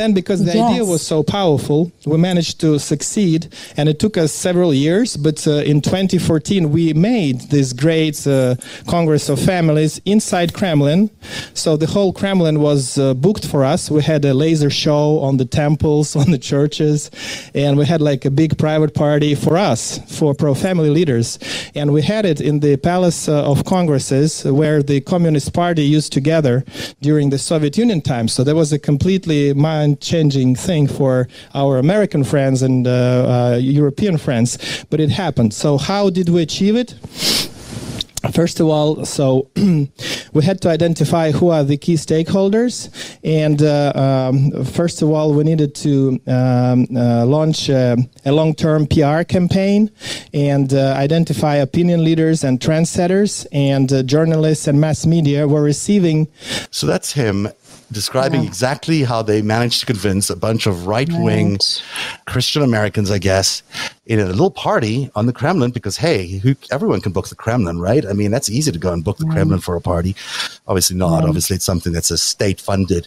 Then, because the Yes. idea was so powerful, we managed to succeed, and it took us several years. But uh, in 2014, we made this great uh, Congress of Families inside Kremlin. So the whole Kremlin was uh, booked for us. We had a laser show on the temples, on the churches, and we had like a big private party for us, for pro-family leaders, and we had it in the Palace uh, of Congresses, where the Communist Party used to gather during the Soviet Union times. So that was a completely mind-changing thing for our American friends and uh, uh, European friends, but it happened. So how did we achieve it? First of all, so we had to identify who are the key stakeholders, and uh, um, first of all, we needed to um, uh, launch uh, a long-term PR campaign and uh, identify opinion leaders and trendsetters, and journalists and mass media were receiving So that's him describing exactly how they managed to convince a bunch of right wing Right. Christian Americans, I guess, in a little party on the Kremlin because, hey, who, everyone can book the Kremlin, right? I mean, that's easy to go and book the Kremlin for a party. Obviously not. Obviously, it's something that's a state funded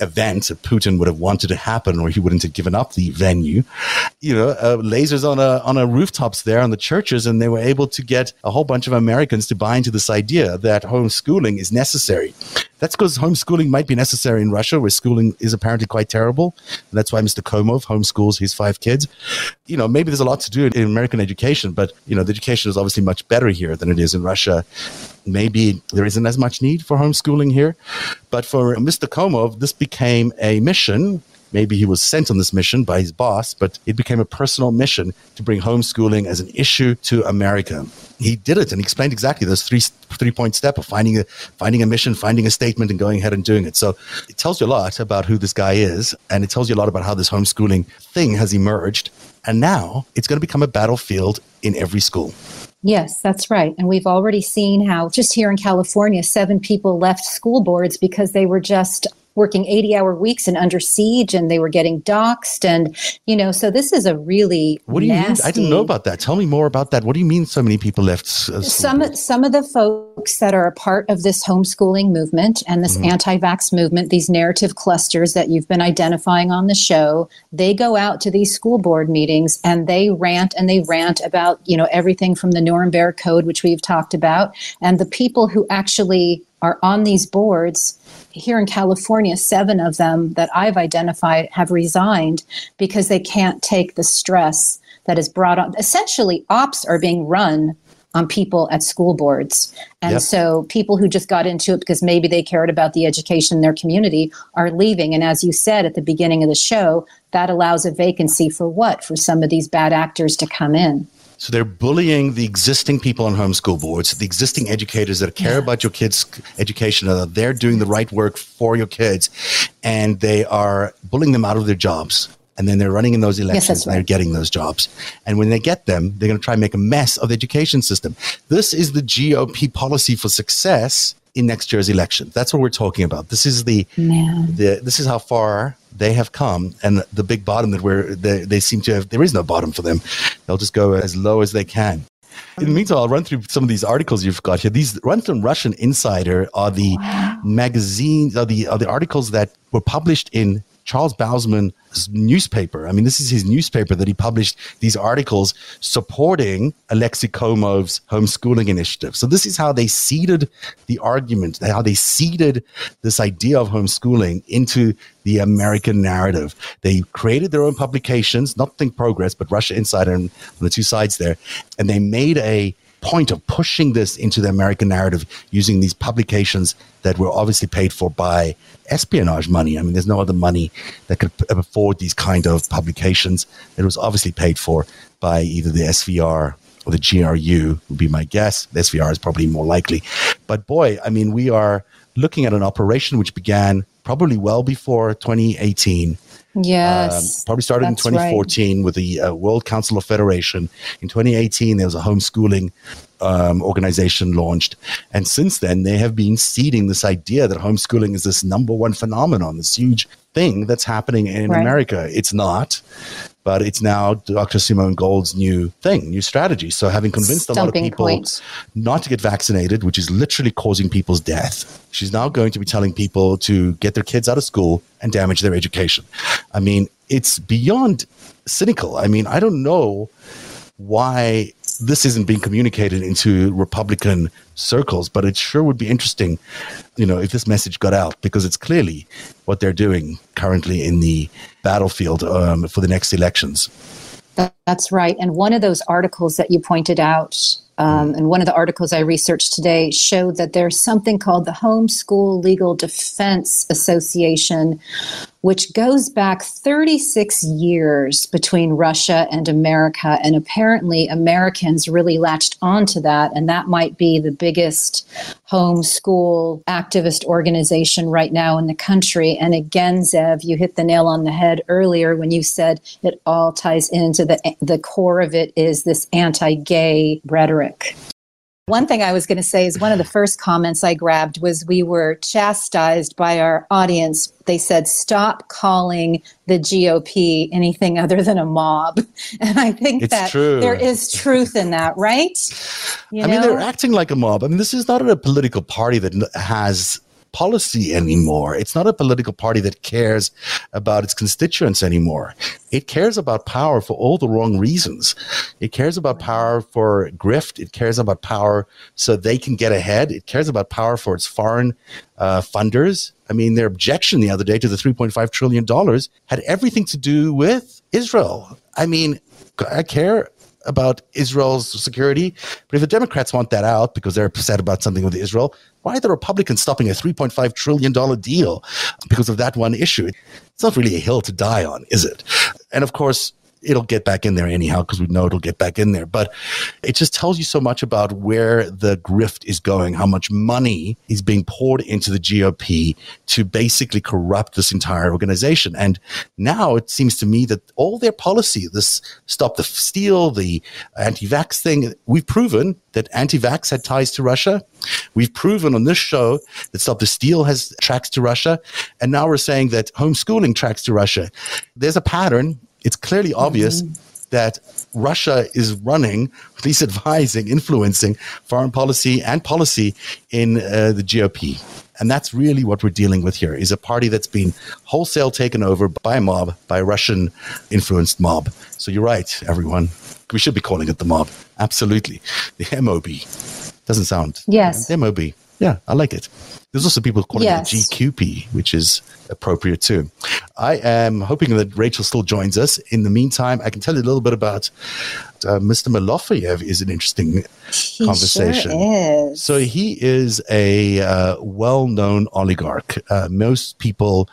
event that Putin would have wanted to happen or he wouldn't have given up the venue. You know, uh, lasers on a, on a rooftops there on the churches, and they were able to get a whole bunch of Americans to buy into this idea that homeschooling is necessary. That's because homeschooling might be necessary in Russia, where schooling is apparently quite terrible. And that's why Mr. Komov homeschools his five kids. You know, maybe there's a lot to do in American education, but, you know, the education is obviously much better here than it is in Russia. Maybe there isn't as much need for homeschooling here. But for Mr. Komov, this became a mission maybe he was sent on this mission by his boss, but it became a personal mission to bring homeschooling as an issue to America. He did it and he explained exactly those three three point step of finding a finding a mission, finding a statement, and going ahead and doing it. So it tells you a lot about who this guy is, and it tells you a lot about how this homeschooling thing has emerged. And now it's going to become a battlefield in every school. Yes, that's right. And we've already seen how just here in California, seven people left school boards because they were just working 80 hour weeks and under siege and they were getting doxxed. And, you know, so this is a really What do you nasty, mean? I didn't know about that. Tell me more about that. What do you mean so many people left? Uh, some some of the folks that are a part of this homeschooling movement and this anti-vax movement these narrative clusters that you've been identifying on the show they go out to these school board meetings and they rant and they rant about you know everything from the nuremberg code which we've talked about and the people who actually are on these boards here in California, seven of them that I've identified have resigned because they can't take the stress that is brought on. Essentially, ops are being run on people at school boards. And Yep. so people who just got into it because maybe they cared about the education in their community are leaving. And as you said at the beginning of the show, that allows a vacancy for what? For some of these bad actors to come in. So they're bullying the existing people on homeschool boards, the existing educators that care about your kids' education, that they're doing the right work for your kids, and they are bullying them out of their jobs. And then they're running in those elections that's and they're getting those jobs. And when they get them, they're going to try and make a mess of the education system. This is the GOP policy for success in next year's election. That's what we're talking about. This is the Man. the, this is how far they have come and the big bottom that we're they, they seem to have there is no bottom for them they'll just go as low as they can in the meantime i'll run through some of these articles you've got here these run from russian insider are the magazines are the are the articles that were published in Charles Bausman's newspaper. I mean, this is his newspaper that he published these articles supporting Alexei Komov's homeschooling initiative. So this is how they seeded the argument, how they seeded this idea of homeschooling into the American narrative. They created their own publications, not Think Progress, but Russia Insider and on the two sides there, and they made a point of pushing this into the American narrative using these publications that were obviously paid for by espionage money. I mean, there's no other money that could afford these kind of publications. It was obviously paid for by either the SVR or the GRU, would be my guess. The SVR is probably more likely. But boy, I mean, we are looking at an operation which began probably well before 2018 Yes. um, probably started in that's right. 2014 with the uh, World Council of Federation. In 2018, there was a homeschooling um, organization launched. And since then, they have been seeding this idea that homeschooling is this number one phenomenon, this huge thing that's happening in Right. America. It's not. But it's now Dr. Simone Gold's new thing, new strategy. So having convinced Stumping a lot of people point. not to get vaccinated, which is literally causing people's death, she's now going to be telling people to get their kids out of school and damage their education. I mean, it's beyond cynical. I mean, I don't know why this isn't being communicated into Republican circles, but it sure would be interesting, you know, if this message got out because it's clearly what they're doing currently in the battlefield um, for the next elections. That's right. And one of those articles that you pointed out um, and one of the articles I researched today showed that there's something called the Homeschool Legal Defense Association, which goes back 36 years between Russia and America. And apparently, Americans really latched onto that. And that might be the biggest homeschool activist organization right now in the country. And again, Zev, you hit the nail on the head earlier when you said it all ties into the, the core of it is this anti gay rhetoric. One thing I was going to say is one of the first comments I grabbed was we were chastised by our audience. They said, stop calling the GOP anything other than a mob. And I think it's that true. there is truth in that, right? You I know? mean, they're acting like a mob. I mean, this is not a political party that has policy anymore. It's not a political party that cares about its constituents anymore. It cares about power for all the wrong reasons. It cares about power for grift. It cares about power so they can get ahead. It cares about power for its foreign uh, funders. I mean, their objection the other day to the $3.5 trillion had everything to do with Israel. I mean, I care about Israel's security. But if the Democrats want that out because they're upset about something with Israel, why are the Republicans stopping a $3.5 trillion deal because of that one issue? It's not really a hill to die on, is it? And of course, it'll get back in there anyhow because we know it'll get back in there. But it just tells you so much about where the grift is going, how much money is being poured into the GOP to basically corrupt this entire organization. And now it seems to me that all their policy, this stop the steal, the anti-vax thing, we've proven that anti-vax had ties to Russia. We've proven on this show that Stop the Steal has tracks to Russia. And now we're saying that homeschooling tracks to Russia. There's a pattern it's clearly obvious mm-hmm. that Russia is running, at least advising, influencing foreign policy and policy in uh, the GOP. And that's really what we're dealing with here is a party that's been wholesale taken over by a mob, by a Russian influenced mob. So you're right, everyone. We should be calling it the mob. Absolutely. The MOB. Doesn't sound. Yes. MOB. Yeah, I like it. There's also people calling yes. it GQP, which is appropriate too. I am hoping that Rachel still joins us. In the meantime, I can tell you a little bit about uh, Mr. Malofeyev is an interesting he conversation. Sure is. So he is a uh, well-known oligarch. Uh, most people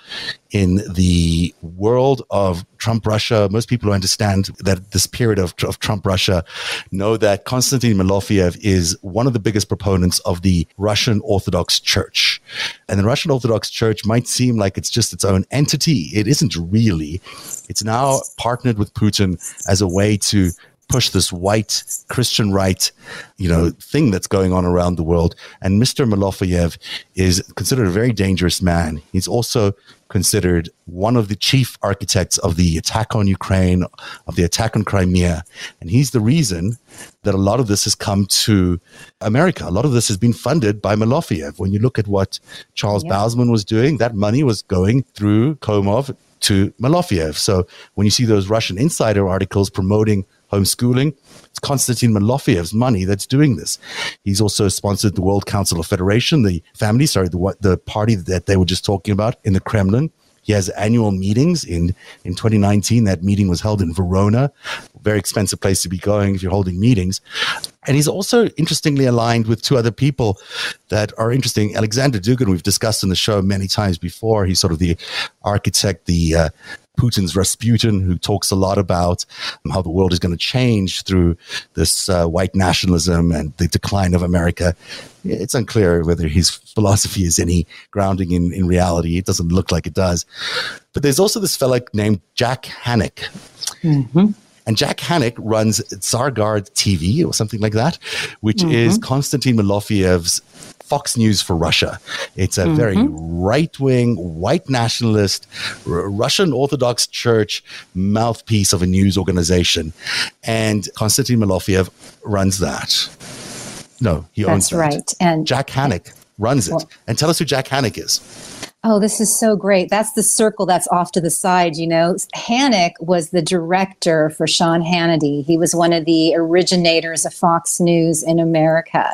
in the world of Trump Russia, most people who understand that this period of, of Trump Russia know that Konstantin Malofeyev is one of the biggest proponents of the Russian Orthodox Church. And the Russian Orthodox Church might seem like it's just its own entity. It isn't really. It's now partnered with Putin as a way to push this white Christian right, you know, thing that's going on around the world. And Mr. Malofeyev is considered a very dangerous man. He's also considered one of the chief architects of the attack on Ukraine, of the attack on Crimea. And he's the reason that a lot of this has come to America. A lot of this has been funded by Malofeyev. When you look at what Charles. Bausman was doing, that money was going through Komov to Malofeyev. So when you see those Russian insider articles promoting homeschooling. It's Konstantin Malofeyev's money that's doing this. He's also sponsored the World Council of Federation, the family, sorry, the, the party that they were just talking about in the Kremlin. He has annual meetings in, in 2019. That meeting was held in Verona, very expensive place to be going if you're holding meetings. And he's also interestingly aligned with two other people that are interesting. Alexander Dugin, we've discussed in the show many times before. He's sort of the architect, the uh, Putin's Rasputin, who talks a lot about how the world is going to change through this uh, white nationalism and the decline of America. It's unclear whether his philosophy is any grounding in, in reality. It doesn't look like it does. But there's also this fellow named Jack Hanick. Mm-hmm. And Jack Hanick runs Tsargrad TV or something like that, which mm-hmm. is Konstantin Malofeyev's Fox News for Russia. It's a mm-hmm. very right wing, white nationalist, R- Russian Orthodox Church mouthpiece of a news organization. And Konstantin Malofeev runs that. No, he owns it. That's right. And Jack Hanick runs it. Well, and tell us who Jack Hanick is. Oh, this is so great. That's the circle that's off to the side, you know. Hanick was the director for Sean Hannity. He was one of the originators of Fox News in America.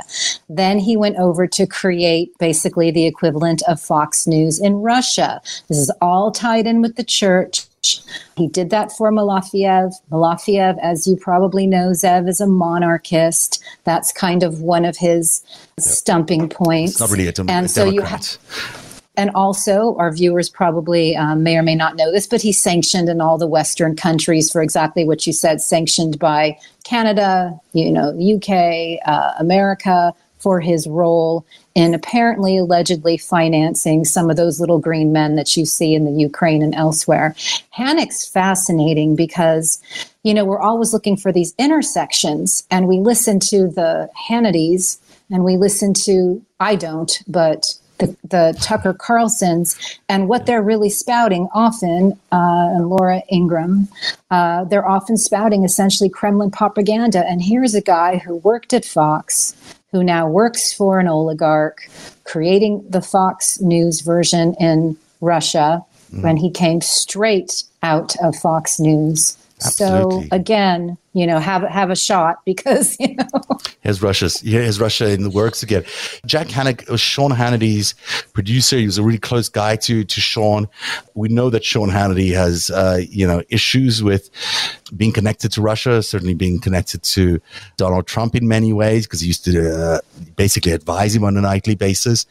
Then he went over to create basically the equivalent of Fox News in Russia. This is all tied in with the church. He did that for Malofeev. Malofeev, as you probably know, Zev is a monarchist. That's kind of one of his yep. stumping points. It's not really a, dem- and a so Democrat. You ha- and also, our viewers probably um, may or may not know this, but he's sanctioned in all the Western countries for exactly what you said, sanctioned by Canada, you know, UK, uh, America, for his role in apparently allegedly financing some of those little green men that you see in the Ukraine and elsewhere. Hanick's fascinating because, you know, we're always looking for these intersections and we listen to the Hannitys and we listen to, I don't, but the, the Tucker Carlsons, and what they're really spouting often, uh, and Laura Ingraham, uh, they're often spouting essentially Kremlin propaganda. And here's a guy who worked at Fox, who now works for an oligarch, creating the Fox News version in Russia mm. when he came straight out of Fox News. Absolutely. So again, you know, have have a shot because you know. Here's Russia's here's Russia in the works again. Jack Hanick was Sean Hannity's producer. He was a really close guy to to Sean. We know that Sean Hannity has uh, you know issues with being connected to Russia, certainly being connected to Donald Trump in many ways because he used to uh, basically advise him on a nightly basis.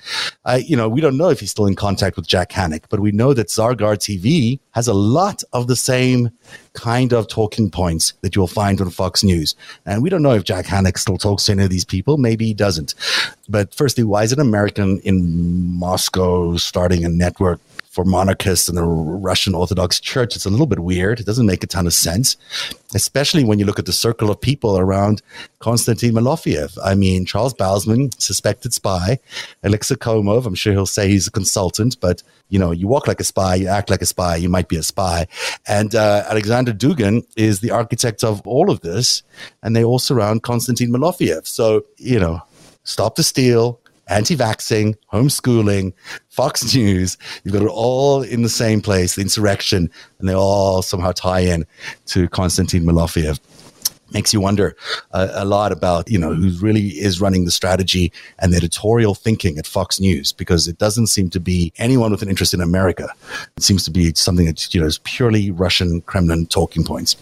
Uh, you know, we don't know if he's still in contact with Jack Hanick, but we know that Tsargrad TV has a lot of the same kind of talking points that you'll find on Fox News. And we don't know if Jack Hanick still talks to any of these people. Maybe he doesn't. But firstly, why is an American in Moscow starting a network for monarchists and the Russian Orthodox Church. It's a little bit weird. It doesn't make a ton of sense, especially when you look at the circle of people around Konstantin Malofeev. I mean, Charles Bausman, suspected spy, Alexei Komov, I'm sure he'll say he's a consultant, but you know, you walk like a spy, you act like a spy, you might be a spy. And uh, Alexander Dugin is the architect of all of this, and they all surround Konstantin Malofeev. So, you know, stop the steal, anti vaxxing, homeschooling, Fox News. You've got it all in the same place, the insurrection, and they all somehow tie in to Konstantin Malofeev. Makes you wonder uh, a lot about, you know, who really is running the strategy and the editorial thinking at Fox News, because it doesn't seem to be anyone with an interest in America. It seems to be something that, you know, is purely Russian Kremlin talking points.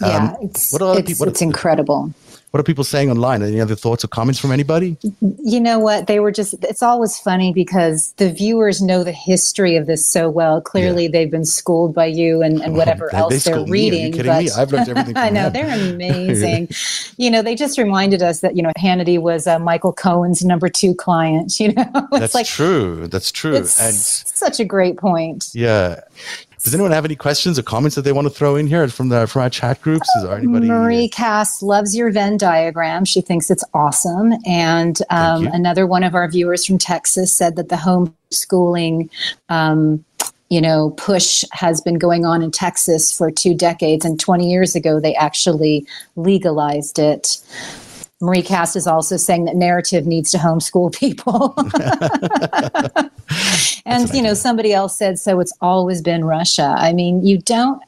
Yeah, um, it's, what it's, people, what, it's incredible. What are people saying online? Any other thoughts or comments from anybody? You know what? They were just, it's always funny because the viewers know the history of this so well. Clearly, yeah. they've been schooled by you and, and whatever they, else they are reading. Me. but, me? I've learned everything I know, them. they're amazing. you know, they just reminded us that, you know, Hannity was uh, Michael Cohen's number two client. You know, it's That's like, true. That's true. and such a great point. Yeah. Does anyone have any questions or comments that they want to throw in here from the from our chat groups? Is there anybody? Marie Cass loves your Venn diagram. She thinks it's awesome. And um, another one of our viewers from Texas said that the homeschooling. Um, you know, push has been going on in Texas for two decades, and 20 years ago they actually legalized it. Marie Cast is also saying that narrative needs to homeschool people. and, you know, somebody else said, so it's always been Russia. I mean, you don't.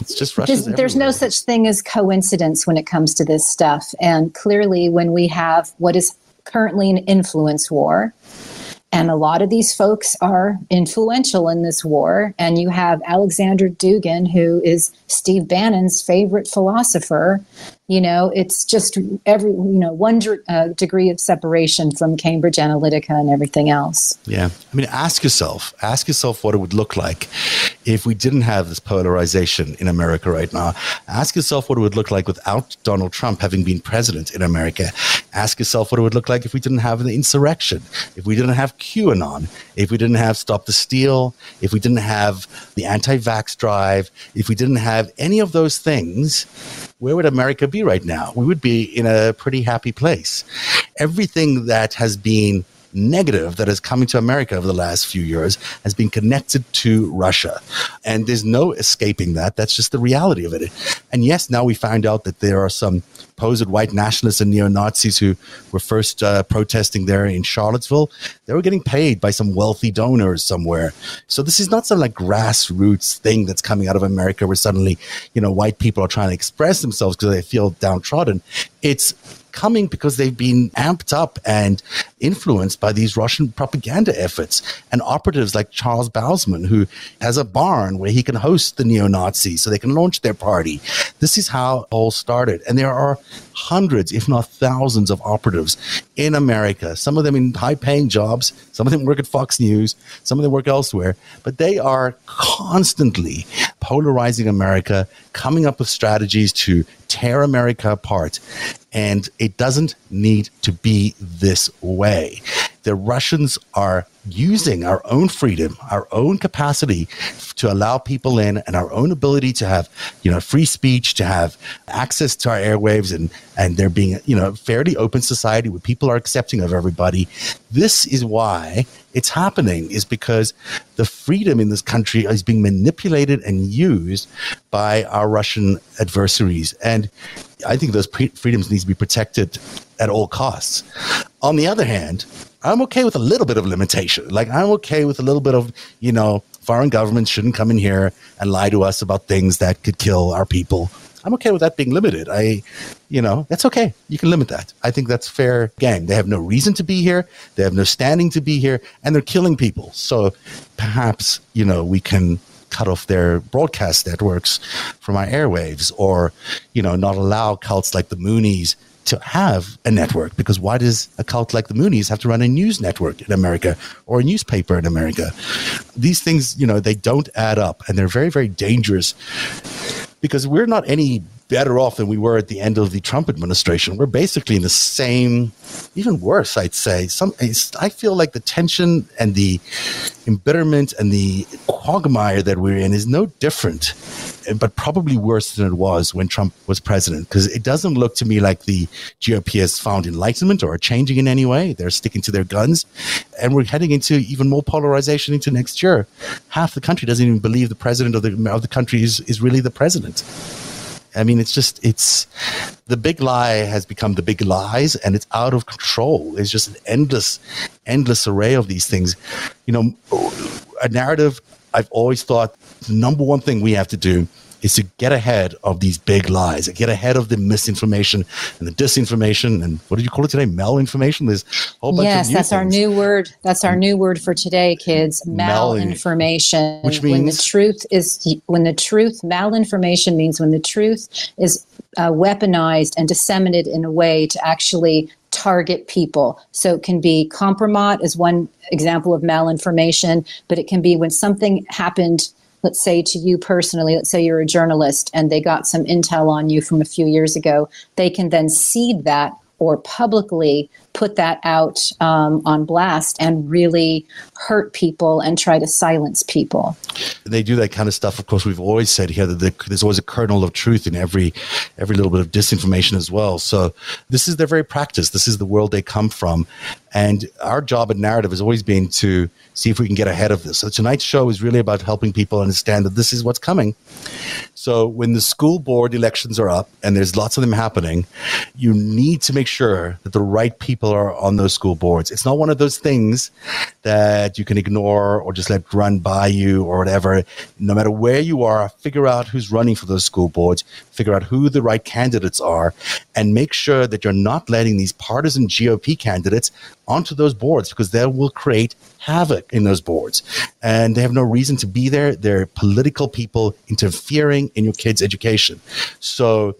It's just There's, there's no such thing as coincidence when it comes to this stuff. And clearly, when we have what is currently an influence war, and a lot of these folks are influential in this war. And you have Alexander Dugin, who is Steve Bannon's favorite philosopher, you know, it's just every, you know, one uh, degree of separation from Cambridge Analytica and everything else. Yeah. I mean, ask yourself, ask yourself what it would look like if we didn't have this polarization in America right now. Ask yourself what it would look like without Donald Trump having been president in America. Ask yourself what it would look like if we didn't have the insurrection, if we didn't have QAnon, if we didn't have Stop the Steal, if we didn't have the anti vax drive, if we didn't have any of those things where would America be right now? We would be in a pretty happy place. everything that has been negative that is coming to America over the last few years has been connected to Russia. And there's no escaping that. That's just the reality of it. And yes, now we find out that there are some supposed white nationalists and neo Nazis who were first uh, protesting there in Charlottesville. They were getting paid by some wealthy donors somewhere. So this is not some like grassroots thing that's coming out of America where suddenly, you know, white people are trying to express themselves because they feel downtrodden. It's coming because they've been amped up and influenced by these Russian propaganda efforts. And operatives like Charles Bausman, who has a barn where he can host the neo Nazis so they can launch their party. This is how all started. And there are hundreds, if not thousands, of operatives in America, some of them in high paying jobs, some of them work at Fox News, some of them work elsewhere, but they are constantly polarizing America, coming up with strategies to tear America apart. And it doesn't need to be this way. The Russians are using our own freedom, our own capacity to allow people in and our own ability to have, you know, free speech, to have access to our airwaves and, and there being, you know, fairly open society where people are accepting of everybody. This is why it's happening is because the freedom in this country is being manipulated and used by our Russian adversaries. And I think those pre- freedoms need to be protected at all costs. On the other hand, I'm okay with a little bit of limitation. Like I'm okay with a little bit of, you know, foreign governments shouldn't come in here and lie to us about things that could kill our people. I'm okay with that being limited. I, you know, that's okay. You can limit that. I think that's fair game. They have no reason to be here. They have no standing to be here, and they're killing people. So perhaps you know we can cut off their broadcast networks from our airwaves, or you know, not allow cults like the Moonies to have a network because why does a cult like the Moonies have to run a news network in America or a newspaper in America? These things, you know, they don't add up and they're very, very dangerous because we're not any better off than we were at the end of the Trump administration. We're basically in the same, even worse, I'd say. Some, I feel like the tension and the embitterment and the quagmire that we're in is no different, eh, but probably worse than it was when Trump was president. Because it doesn't look to me like the GOP has found enlightenment or are changing in any way. They're sticking to their guns, and we're heading into even more polarization into next year. Half the country doesn't even believe the president of the of the country is, is really the president. I mean, it's just, it's the big lie has become the big lies and it's out of control. It's just an endless, endless array of these things. You know, a narrative, I've always thought the number one thing we have to do is to get ahead of these big lies, get ahead of the misinformation and the disinformation and what did you call it today? Malinformation. There's a whole bunch yes, of that's things. our new word. That's our new word for today, kids. Malinformation. Which means when the truth is when the truth malinformation means when the truth is uh, weaponized and disseminated in a way to actually target people. So it can be compromise as one example of malinformation, but it can be when something happened let's say to you personally, let's say you're a journalist and they got some intel on you from a few years ago, they can then seed that or publicly put that out um, on blast and really hurt people and try to silence people. they do that kind of stuff. Of course, we've always said here that the, there's always a kernel of truth in every every little bit of disinformation as well. So this is their very practice. This is the world they come from, and our job at Narrative has always been to see if we can get ahead of this. So tonight's show is really about helping people understand that this is what's coming. So when the school board elections are up, and there's lots of them happening, you need to make sure that the right people are on those school boards. It's not one of those things that you can ignore or just let run by you or whatever. No matter where you are, figure out who's running for those school boards, figure out who the right candidates are, and make sure that you're not letting these partisan GOP candidates onto those boards because they will create havoc in those boards. And they have no reason to be there. They're political people interfering in your kids' education. So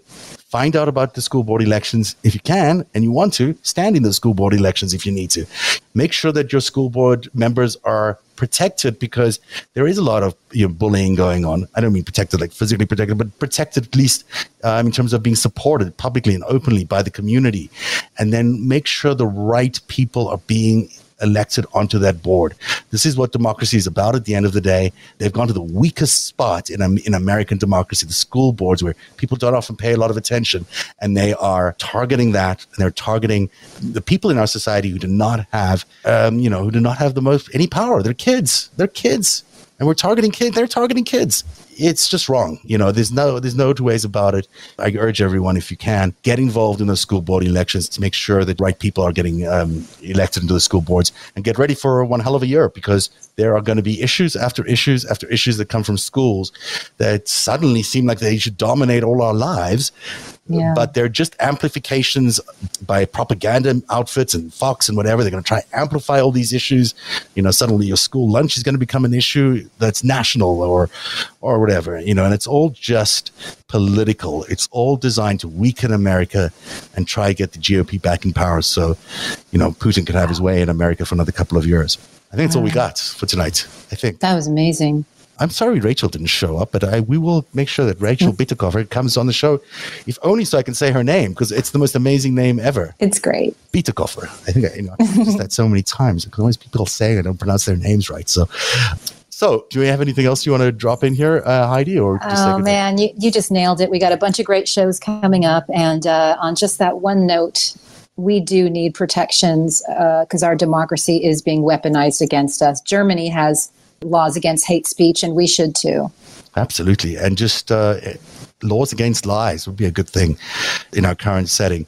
find out about the school board elections if you can and you want to. Stand in the school board elections if you need to. Make sure that your school board members are protected because there is a lot of you know, bullying going on. I don't mean protected like physically protected but protected at least um, in terms of being supported publicly and openly by the community. And then make sure the right people are being elected onto that board. This is what democracy is about at the end of the day. They've gone to the weakest spot in, in American democracy, the school boards, where people don't often pay a lot of attention. And they are targeting that. And they're targeting the people in our society who do not have, um, you know, who do not have the most, any power. They're kids. They're kids. And we're targeting kids. They're targeting kids it's just wrong. You know, there's no there's no two ways about it. I urge everyone, if you can, get involved in the school board elections to make sure that right people are getting um, elected into the school boards, and get ready for one hell of a year because there are going to be issues after issues after issues that come from schools that suddenly seem like they should dominate all our lives. Yeah. But they're just amplifications by propaganda outfits and Fox and whatever. They're going to try to amplify all these issues. You know, suddenly your school lunch is going to become an issue that's national or, or whatever. You know, and it's all just political. It's all designed to weaken America and try to get the GOP back in power. So, you know, Putin can have his way in America for another couple of years. I think that's all we got for tonight. I think that was amazing. I'm sorry Rachel didn't show up, but I, we will make sure that Rachel Bitecofer comes on the show, if only so I can say her name because it's the most amazing name ever. It's great. Bitecofer. I think I, you know I've used that so many times because always people say I don't pronounce their names right. So, so do we have anything else you want to drop in here, uh, Heidi? Or oh man, you, you just nailed it. We got a bunch of great shows coming up, and uh, on just that one note, we do need protections because uh, our democracy is being weaponized against us. Germany has laws against hate speech, and we should too. Absolutely. And just uh, laws against lies would be a good thing in our current setting.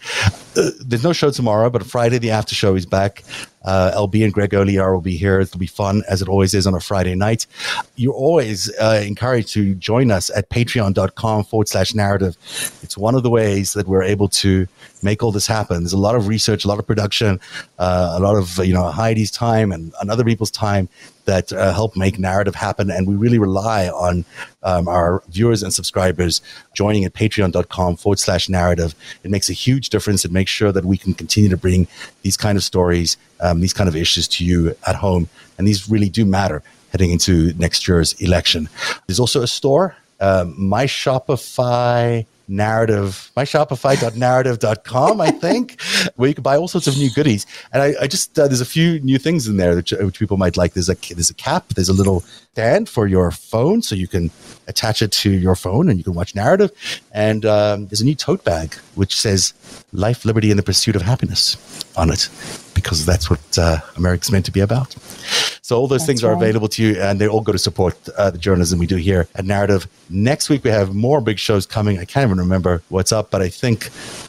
Uh, there's no show tomorrow, but Friday, the after show is back. Uh, LB and Greg Olear will be here. It'll be fun, as it always is on a Friday night. You're always uh, encouraged to join us at patreon.com forward slash narrative. It's one of the ways that we're able to make all this happen. There's a lot of research, a lot of production, uh, a lot of, you know, Heidi's time and, and other people's time that uh, help make narrative happen. And we really rely on um, our viewers and subscribers joining at patreon.com forward slash narrative. It makes a huge difference. It makes sure that we can continue to bring these kind of stories, um, these kind of issues to you at home. And these really do matter heading into next year's election. There's also a store, um, My Shopify narrative, myshopify.narrative.com, I think, where you can buy all sorts of new goodies. And I, I just, uh, there's a few new things in there which, which, people might like. There's a, there's a cap, there's a little stand for your phone so you can attach it to your phone and you can watch narrative. And um, there's a new tote bag which says life, liberty, and the pursuit of happiness on it because that's what uh, America's meant to be about. So all those that's things are available to you, and they all go to support uh, the journalism we do here at Narrative. Next week we have more big shows coming. I can't even remember what's up, but I think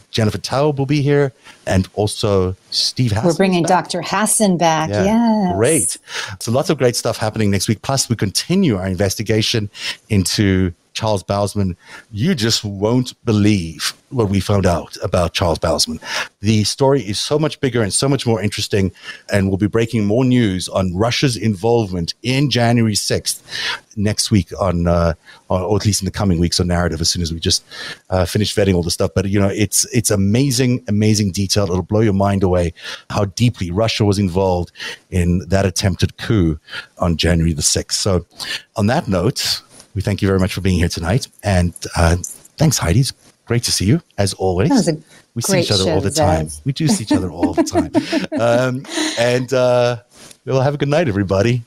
Jennifer Taub will be here, and also Steve Hassan. We're bringing Dr. Hassan back. Yeah, yes. Great. So lots of great stuff happening next week. Plus, we continue our investigation into Charles Bausman, you just won't believe what we found out about Charles Bausman. The story is so much bigger and so much more interesting, and we'll be breaking more news on Russia's involvement in January 6th next week on, uh, or at least in the coming weeks on narrative as soon as we just uh, finish vetting all the stuff. But, you know, it's, it's amazing, amazing detail. It'll blow your mind away how deeply Russia was involved in that attempted coup on January the 6th. So on that note, we thank you very much for being here tonight. And uh, thanks, Heidi. It's great to see you, as always. we see each other all the time. We do see each other all the time. Um, and uh, we'll have a good night, everybody.